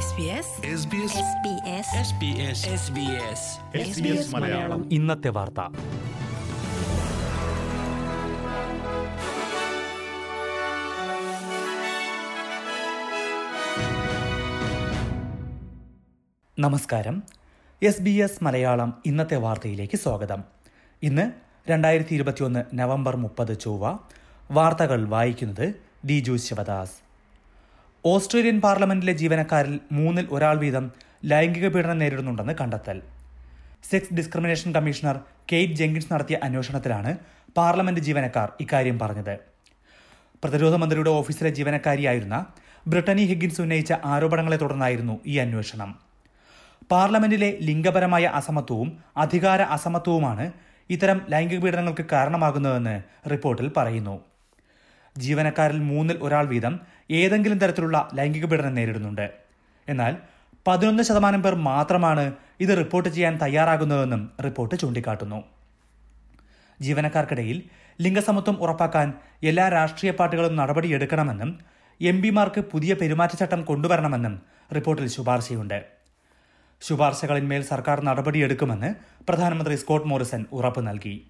SBS SBS SBS Malayalam. ഇന്നത്തെ വാർത്ത. നമസ്കാരം. എസ് ബി എസ് മലയാളം ഇന്നത്തെ വാർത്തയിലേക്ക് സ്വാഗതം. ഇന്ന് രണ്ടായിരത്തി ഇരുപത്തിയൊന്ന് നവംബർ മുപ്പത് ചൊവ്വ. വാർത്തകൾ വായിക്കുന്നത് ദിജു ശിവദാസ്. ഓസ്ട്രേലിയൻ പാർലമെന്റിലെ ജീവനക്കാരിൽ മൂന്നിൽ ഒരാൾ വീതം ലൈംഗിക പീഡനം നേരിടുന്നുണ്ടെന്ന് കണ്ടെത്തൽ. Sex discrimination commissioner Kate Jenkins നടത്തിയ അന്വേഷണത്തിലാണ് പാർലമെന്റ് ജീവനക്കാർ ഇക്കാര്യം പറഞ്ഞത്. പ്രതിരോധ മന്ത്രിയുടെ ഓഫീസിലെ ജീവനക്കാരിയായിരുന്ന ബ്രിട്ടനി ഹിഗിൻസ് ഉന്നയിച്ച ആരോപണങ്ങളെ തുടർന്നായിരുന്നു ഈ അന്വേഷണം. പാർലമെന്റിലെ ലിംഗപരമായ അസമത്വവും അധികാര അസമത്വവുമാണ് ഇത്തരം ലൈംഗിക പീഡനങ്ങൾക്ക് കാരണമാകുന്നതെന്ന് റിപ്പോർട്ടിൽ പറയുന്നു. ജീവനക്കാരിൽ മൂന്നിൽ ഒരാൾ വീതം ഏതെങ്കിലും തരത്തിലുള്ള ലൈംഗിക പീഡനം നേരിടുന്നുണ്ട്. എന്നാൽ പതിനൊന്ന് ശതമാനം പേർ മാത്രമാണ് ഇത് റിപ്പോർട്ട് ചെയ്യാൻ തയ്യാറാകുന്നതെന്നും റിപ്പോർട്ട് ചൂണ്ടിക്കാട്ടുന്നു. ജീവനക്കാർക്കിടയിൽ ലിംഗസമത്വം ഉറപ്പാക്കാൻ എല്ലാ രാഷ്ട്രീയ പാർട്ടികളും നടപടിയെടുക്കണമെന്നും എം പിമാർക്ക് പുതിയ പെരുമാറ്റച്ചട്ടം കൊണ്ടുവരണമെന്നും റിപ്പോർട്ടിൽ ശുപാർശയുണ്ട്. ശുപാർശകളിന്മേൽ സർക്കാർ നടപടിയെടുക്കുമെന്ന് പ്രധാനമന്ത്രി സ്കോട്ട് മോറിസൺ ഉറപ്പു നൽകി.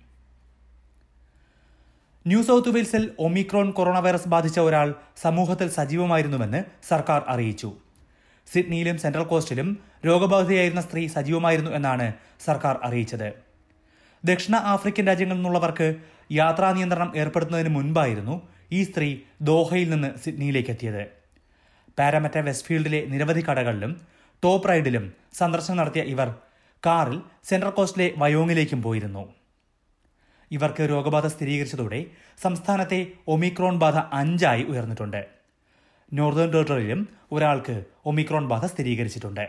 ന്യൂ സൗത്ത് വെയിൽസിൽ ഒമിക്രോൺ കൊറോണ വൈറസ് ബാധിച്ച ഒരാൾ സമൂഹത്തിൽ സജീവമായിരുന്നുവെന്ന് സർക്കാർ അറിയിച്ചു. സിഡ്നിയിലും സെൻട്രൽ കോസ്റ്റിലും രോഗബാധിതയായിരുന്ന സ്ത്രീ സജീവമായിരുന്നു എന്നാണ് സർക്കാർ അറിയിച്ചത്. ദക്ഷിണ ആഫ്രിക്കൻ രാജ്യങ്ങളിൽ നിന്നുള്ളവർക്ക് യാത്രാ നിയന്ത്രണം ഏർപ്പെടുത്തുന്നതിന് മുൻപായിരുന്നു ഈ സ്ത്രീ ദോഹയിൽ നിന്ന് സിഡ്നിയിലേക്ക് എത്തിയത് പാരമറ്റ വെസ്റ്റ്ഫീൽഡിലെ നിരവധി കടകളിലും ടോപ്പ് റൈഡിലും സന്ദർശനം നടത്തിയ ഇവർ കാറിൽ സെൻട്രൽ കോസ്റ്റിലെ വയോങ്ങിലേക്കും പോയിരുന്നു. ഇവർക്ക് രോഗബാധ സ്ഥിരീകരിച്ചതോടെ സംസ്ഥാനത്തെ ഒമിക്രോൺ ബാധ അഞ്ചായി ഉയർന്നിട്ടുണ്ട്. നോർത്തേൺ ടെറിട്ടറിയിലും ഒരാൾക്ക് ഒമിക്രോൺ ബാധ സ്ഥിരീകരിച്ചിട്ടുണ്ട്.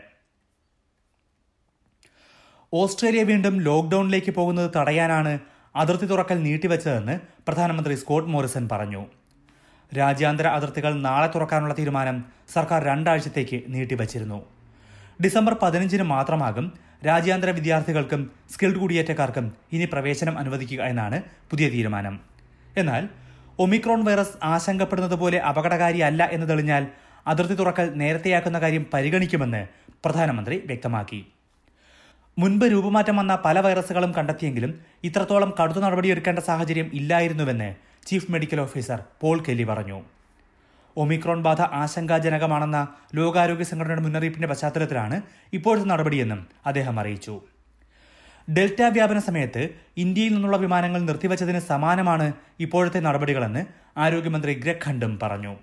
ഓസ്ട്രേലിയ വീണ്ടും ലോക്ഡൌണിലേക്ക് പോകുന്നത് തടയാനാണ് അതിർത്തി തുറക്കൽ നീട്ടിവെച്ചതെന്ന് പ്രധാനമന്ത്രി സ്കോട്ട് മോറിസൺ പറഞ്ഞു. രാജ്യാന്തര അതിർത്തികൾ നാളെ തുറക്കാനുള്ള തീരുമാനം സർക്കാർ രണ്ടാഴ്ചത്തേക്ക് നീട്ടിവച്ചിരുന്നു. ഡിസംബർ പതിനഞ്ചിന് മാത്രമാകും രാജ്യാന്തര വിദ്യാർത്ഥികൾക്കും സ്കിൽഡ് കുടിയേറ്റക്കാർക്കും ഇനി പ്രവേശനം അനുവദിക്കുക എന്നാണ് പുതിയ തീരുമാനം. എന്നാൽ ഒമിക്രോൺ വൈറസ് ആശങ്കപ്പെടുന്നത് പോലെ അപകടകാരിയല്ല എന്ന് തെളിഞ്ഞാൽ അതിർത്തി തുറക്കൽ നേരത്തെയാക്കുന്ന കാര്യം പരിഗണിക്കുമെന്ന് പ്രധാനമന്ത്രി വ്യക്തമാക്കി. മുൻപ് രൂപമാറ്റം വന്ന പല വൈറസുകളും കണ്ടെത്തിയെങ്കിലും ഇത്രത്തോളം കടുത്ത നടപടിയെടുക്കേണ്ട സാഹചര്യം ഇല്ലായിരുന്നുവെന്ന് chief medical officer Paul Kelly പറഞ്ഞു. ഒമിക്രോൺ ബാധ ആശങ്കാജനകമാണെന്ന ലോകാരോഗ്യ സംഘടനയുടെ മുന്നറിയിപ്പിന്റെ പശ്ചാത്തലത്തിലാണ് ഇപ്പോഴത്തെ നടപടിയെന്നും അദ്ദേഹം അറിയിച്ചു. ഡെൽറ്റ വ്യാപന സമയത്ത് ഇന്ത്യയിൽ നിന്നുള്ള വിമാനങ്ങൾ നിർത്തിവച്ചതിന് സമാനമാണ് ഇപ്പോഴത്തെ നടപടികളെന്ന് ആരോഗ്യമന്ത്രി ഗ്രെഗ് പറഞ്ഞു.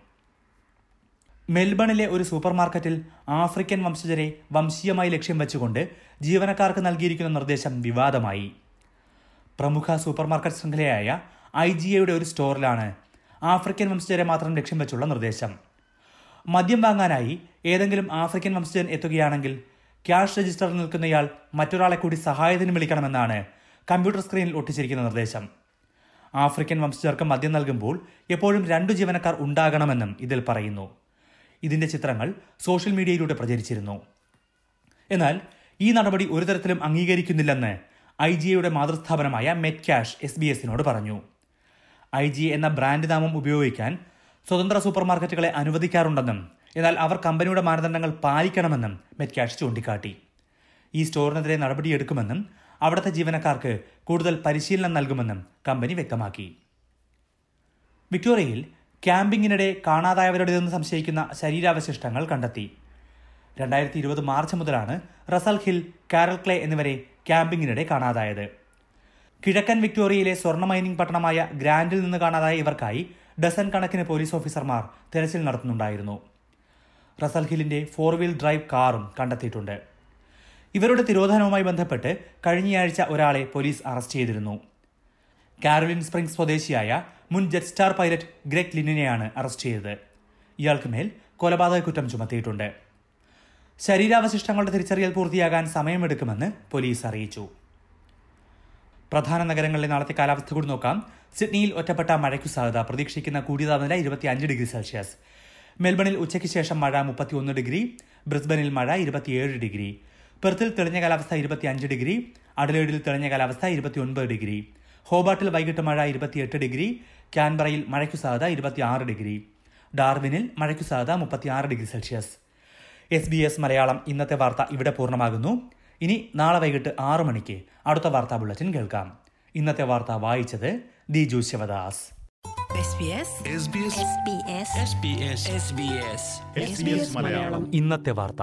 മെൽബണിലെ ഒരു സൂപ്പർമാർക്കറ്റിൽ ആഫ്രിക്കൻ വംശജരെ വംശീയമായി ലക്ഷ്യം വെച്ചുകൊണ്ട് ജീവനക്കാർക്ക് നൽകിയിരിക്കുന്ന നിർദ്ദേശം വിവാദമായി. പ്രമുഖ സൂപ്പർമാർക്കറ്റ് ശൃംഖലയായ ഐ ജി എയുടെ ഒരു സ്റ്റോറിലാണ് ആഫ്രിക്കൻ വംശജരെ മാത്രം ലക്ഷ്യം വെച്ചുള്ള നിർദ്ദേശം. മദ്യം വാങ്ങാനായി ഏതെങ്കിലും ആഫ്രിക്കൻ വംശജൻ എത്തുകയാണെങ്കിൽ ക്യാഷ് രജിസ്റ്ററിൽ നിൽക്കുന്നയാൾ മറ്റൊരാളെ കൂടി സഹായത്തിന് വിളിക്കണമെന്നാണ് കമ്പ്യൂട്ടർ സ്ക്രീനിൽ ഒട്ടിച്ചിരിക്കുന്ന നിർദ്ദേശം. ആഫ്രിക്കൻ വംശജർക്ക് മദ്യം നൽകുമ്പോൾ എപ്പോഴും രണ്ടു ജീവനക്കാർ ഉണ്ടാകണമെന്നും ഇതിൽ പറയുന്നു. ഇതിന്റെ ചിത്രങ്ങൾ സോഷ്യൽ മീഡിയയിലൂടെ പ്രചരിച്ചിരുന്നു. എന്നാൽ ഈ നടപടി ഒരു തരത്തിലും അംഗീകരിക്കുന്നില്ലെന്ന് ഐ ജി എയുടെ മാതൃസ്ഥാപനമായ മെറ്റ് ക്യാഷ് എസ് ബി എസിനോട് പറഞ്ഞു. ഐ ജി എന്ന ബ്രാൻഡ് നാമം ഉപയോഗിക്കാൻ സ്വതന്ത്ര സൂപ്പർ മാർക്കറ്റുകളെ അനുവദിക്കാറുണ്ടെന്നും എന്നാൽ അവർ കമ്പനിയുടെ മാനദണ്ഡങ്ങൾ പാലിക്കണമെന്നും മെറ്റ്കാഷ് ചൂണ്ടിക്കാട്ടി. ഈ സ്റ്റോറിനെതിരെ നടപടിയെടുക്കുമെന്നും അവിടുത്തെ ജീവനക്കാർക്ക് കൂടുതൽ പരിശീലനം നൽകുമെന്നും കമ്പനി വ്യക്തമാക്കി. വിക്ടോറിയയിൽ ക്യാമ്പിങ്ങിനിടെ കാണാതായവരുടേതെന്ന് സംശയിക്കുന്ന ശരീരാവശിഷ്ടങ്ങൾ കണ്ടെത്തി. രണ്ടായിരത്തി ഇരുപത് മാർച്ച് മുതലാണ് റസൽ ഹിൽ കാരൽ ക്ലേ എന്നിവരെ ക്യാമ്പിങ്ങിനിടെ കാണാതായത്. കിഴക്കൻ വിക്ടോറിയയിലെ സ്വർണ മൈനിംഗ് പട്ടണമായ ഗ്രാൻഡിൽ നിന്ന് കാണാതായ ഇവർക്കായി ഡസൻ കണക്കിന് പോലീസ് ഓഫീസർമാർ തെരച്ചിൽ നടത്തുന്നുണ്ടായിരുന്നു. റസൽ ഹില്ലിന്റെ ഫോർ വീൽ ഡ്രൈവ് കാറും കണ്ടെത്തിയിട്ടുണ്ട്. ഇവരുടെ തിരോധാനവുമായി ബന്ധപ്പെട്ട് കഴിഞ്ഞയാഴ്ച ഒരാളെ പോലീസ് അറസ്റ്റ് ചെയ്തിരുന്നു. കാരോലിൻ സ്പ്രിംഗ് സ്വദേശിയായ മുൻ ജെറ്റ് സ്റ്റാർ പൈലറ്റ് ഗ്രെഗ് ലിനിനെയാണ് അറസ്റ്റ് ചെയ്തത്. ഇയാൾക്ക് മേൽ കൊലപാതക കുറ്റം ചുമത്തിയിട്ടുണ്ട്. ശരീരാവശിഷ്ടങ്ങളുടെ തിരിച്ചറിയൽ പൂർത്തിയാകാൻ സമയമെടുക്കുമെന്ന് പോലീസ് അറിയിച്ചു. പ്രധാന നഗരങ്ങളിലെ നാളത്തെ കാലാവസ്ഥ കൂടി നോക്കാം. സിഡ്നിയിൽ ഒറ്റപ്പെട്ട മഴയ്ക്കു സാധ്യത. പ്രതീക്ഷിക്കുന്ന കൂടിയ താപനില ഇരുപത്തിയഞ്ച് ഡിഗ്രി സെൽഷ്യസ്. മെൽബണിൽ ഉച്ചയ്ക്ക് ശേഷം മഴ മുപ്പത്തിയൊന്ന് ഡിഗ്രി. ബ്രിസ്ബനിൽ മഴ ഇരുപത്തിയേഴ് ഡിഗ്രി. പെർത്തിൽ തെളിഞ്ഞ കാലാവസ്ഥ ഇരുപത്തിയഞ്ച് ഡിഗ്രി. അഡലേഡിൽ തെളിഞ്ഞ കാലാവസ്ഥ ഇരുപത്തിയൊൻപത് ഡിഗ്രി. ഹോബാട്ടിൽ വൈകിട്ട് മഴ ഇരുപത്തിയെട്ട് ഡിഗ്രി. ക്യാൻബറയിൽ മഴയ്ക്കു സാധ്യത ഇരുപത്തിയാറ് ഡിഗ്രി. ഡാർവിനിൽ മഴയ്ക്കു സാധ്യത മുപ്പത്തിയാറ് degree Celsius. S B S Malayalam ഇന്നത്തെ വാർത്ത ഇവിടെ പൂർണമാകുന്നു. ഇനി നാളെ വൈകിട്ട് ആറു മണിക്ക് അടുത്ത വാർത്താ ബുള്ളറ്റിൻ കേൾക്കാം. ഇന്നത്തെ വാർത്ത വായിച്ചത് Diju Sivadas SBS SBS SBS SBS Malayalam. ഇന്നത്തെ വാർത്ത.